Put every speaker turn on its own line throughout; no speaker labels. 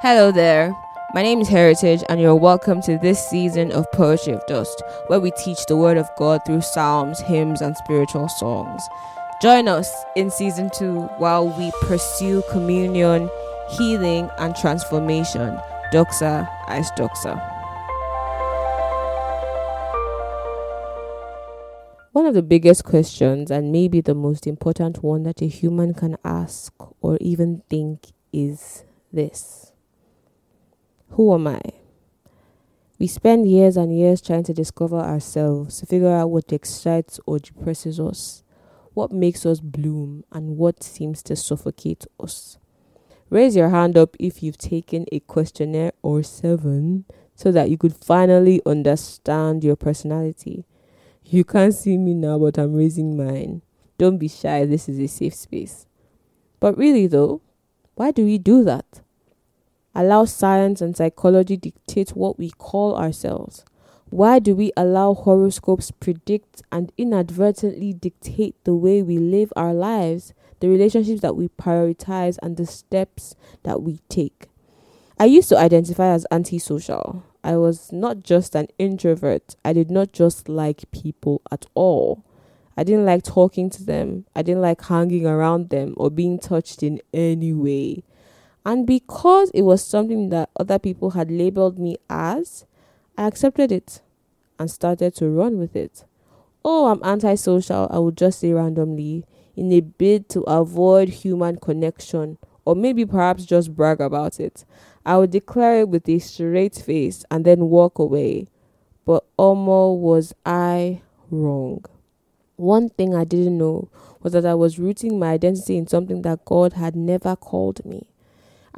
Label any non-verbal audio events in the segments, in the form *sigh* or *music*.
Hello there. My name is Heritage, and you're welcome to this season of Poetry of Dust, where we teach the Word of God through psalms, hymns, and spiritual songs. Join us in season two while we pursue communion, healing, and transformation. Doxa as Doxa. One of the biggest questions, and maybe the most important one that a human can ask or even think, is this Who am I? We spend years and years trying to discover ourselves, to figure out what excites or depresses us, what makes us bloom, and what seems to suffocate us. Raise your hand up if you've taken a questionnaire or seven so that you could finally understand your personality. You can't see me now, but I'm raising mine. Don't be shy, this is a safe space. But really, though, why do we do that? Allow science and psychology dictate what we call ourselves. Why do we allow horoscopes predict and inadvertently dictate the way we live our lives, the relationships that we prioritize, and the steps that we take? I used to identify as antisocial. I was not just an introvert. I did not just like people at all. I didn't like talking to them. I didn't like hanging around them or being touched in any way. And because it was something that other people had labeled me as, I accepted it and started to run with it. Oh, I'm antisocial, I would just say randomly, in a bid to avoid human connection, or maybe perhaps just brag about it. I would declare it with a straight face and then walk away. But almost was I wrong. One thing I didn't know was that I was rooting my identity in something that God had never called me.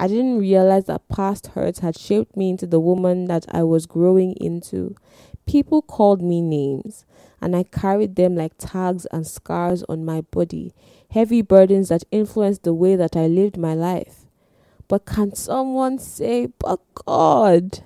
I didn't realize that past hurts had shaped me into the woman that I was growing into. People called me names, and I carried them like tags and scars on my body, heavy burdens that influenced the way that I lived my life. But can someone say, but God?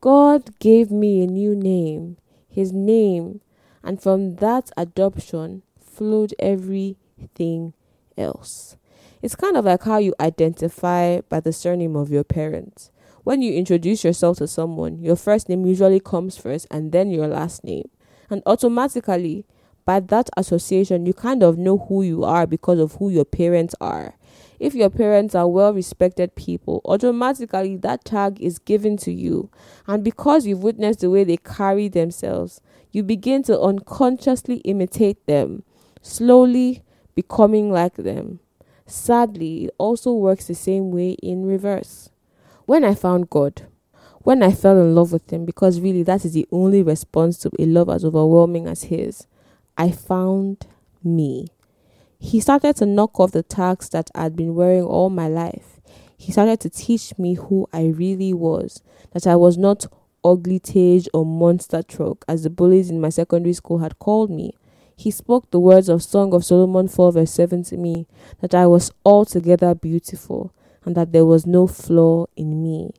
God gave me a new name, His name, and from that adoption flowed everything else. It's kind of like how you identify by the surname of your parents. When you introduce yourself to someone, your first name usually comes first and then your last name. And automatically, by that association, you kind of know who you are because of who your parents are. If your parents are well respected people, automatically that tag is given to you. And because you've witnessed the way they carry themselves, you begin to unconsciously imitate them, slowly becoming like them. Sadly, it also works the same way in reverse. When I found God, when I fell in love with Him, because really that is the only response to a love as overwhelming as His, I found me. He started to knock off the tags that I'd been wearing all my life. He started to teach me who I really was, that I was not ugly tage or monster truck, as the bullies in my secondary school had called me. He spoke the words of Song of Solomon 4 verse 7 to me, that I was altogether beautiful, and that there was no flaw in me.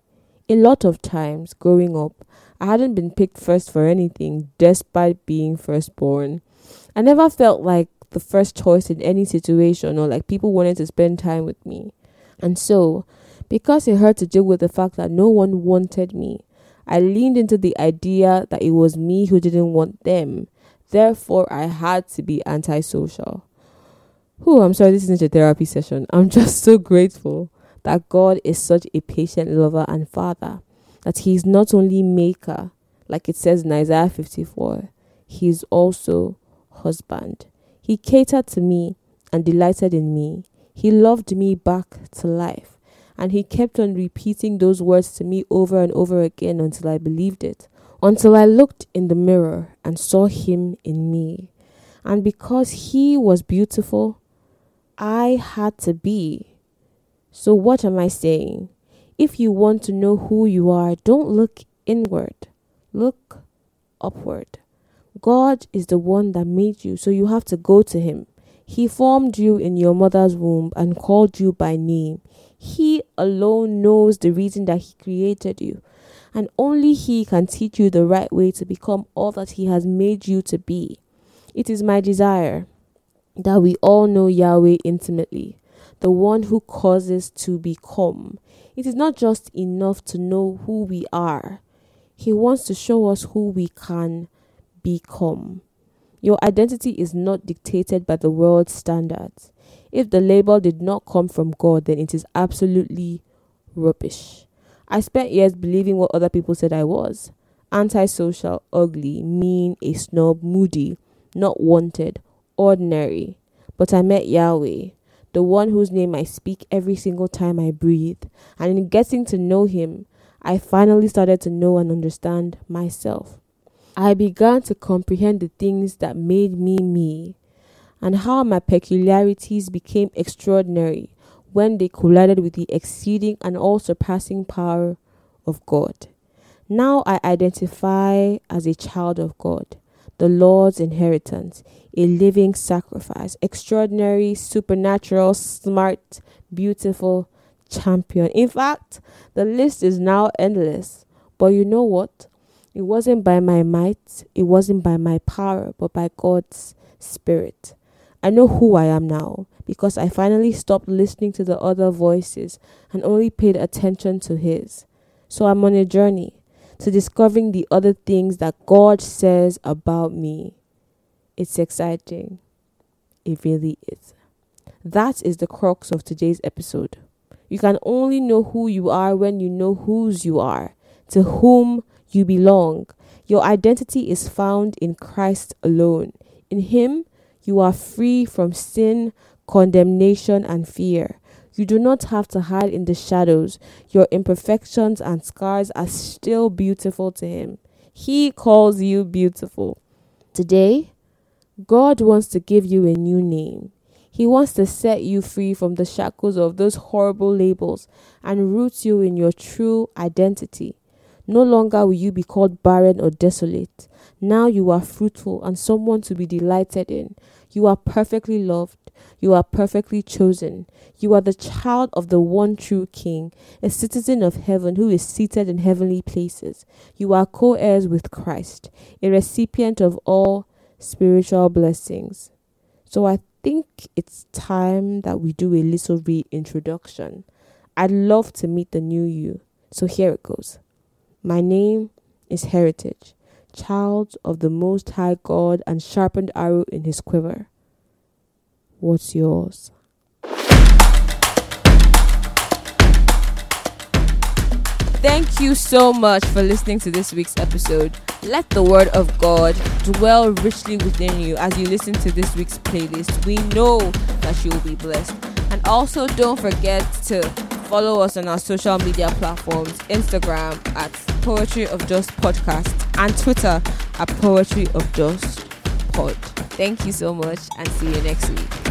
A lot of times, growing up, I hadn't been picked first for anything, despite being firstborn. I never felt like the first choice in any situation or like people wanted to spend time with me. And so, because it hurt to deal with the fact that no one wanted me, I leaned into the idea that it was me who didn't want them. Therefore, I had to be antisocial. Who I'm sorry, this isn't a therapy session. I'm *laughs* just so grateful that God is such a patient lover and father, that He is not only maker, like it says in Isaiah 54, He is also husband. He catered to me and delighted in me. He loved me back to life. And he kept on repeating those words to me over and over again until I believed it. Until I looked in the mirror and saw him in me. And because he was beautiful, I had to be. So, what am I saying? If you want to know who you are, don't look inward, look upward. God is the one that made you, so you have to go to Him. He formed you in your mother's womb and called you by name. He alone knows the reason that He created you, and only He can teach you the right way to become all that He has made you to be. It is my desire that we all know Yahweh intimately, the one who causes to become. It is not just enough to know who we are, He wants to show us who we can become. Your identity is not dictated by the world's standards. If the label did not come from God, then it is absolutely rubbish. I spent years believing what other people said I was antisocial, ugly, mean, a snob, moody, not wanted, ordinary. But I met Yahweh, the one whose name I speak every single time I breathe. And in getting to know him, I finally started to know and understand myself. I began to comprehend the things that made me me and how my peculiarities became extraordinary when they collided with the exceeding and all surpassing power of God. Now I identify as a child of God, the Lord's inheritance, a living sacrifice, extraordinary, supernatural, smart, beautiful champion. In fact, the list is now endless. But you know what? It wasn't by my might, it wasn't by my power, but by God's Spirit. I know who I am now because I finally stopped listening to the other voices and only paid attention to His. So I'm on a journey to discovering the other things that God says about me. It's exciting. It really is. That is the crux of today's episode. You can only know who you are when you know whose you are, to whom you belong. Your identity is found in Christ alone. In Him, you are free from sin, condemnation, and fear. You do not have to hide in the shadows. Your imperfections and scars are still beautiful to Him. He calls you beautiful. Today, God wants to give you a new name. He wants to set you free from the shackles of those horrible labels and root you in your true identity. No longer will you be called barren or desolate. Now you are fruitful and someone to be delighted in. You are perfectly loved. You are perfectly chosen. You are the child of the one true King, a citizen of heaven who is seated in heavenly places. You are co heirs with Christ, a recipient of all spiritual blessings. So I think it's time that we do a little reintroduction. I'd love to meet the new you. So here it goes. My name is Heritage, child of the Most High God and sharpened arrow in his quiver. What's yours? Thank you so much for listening to this week's episode. Let the word of God dwell richly within you as you listen to this week's playlist. We know that you will be blessed. And also, don't forget to follow us on our social media platforms Instagram at Poetry of Dust Podcast and Twitter at Poetry of Dust Pod. Thank you so much and see you next week.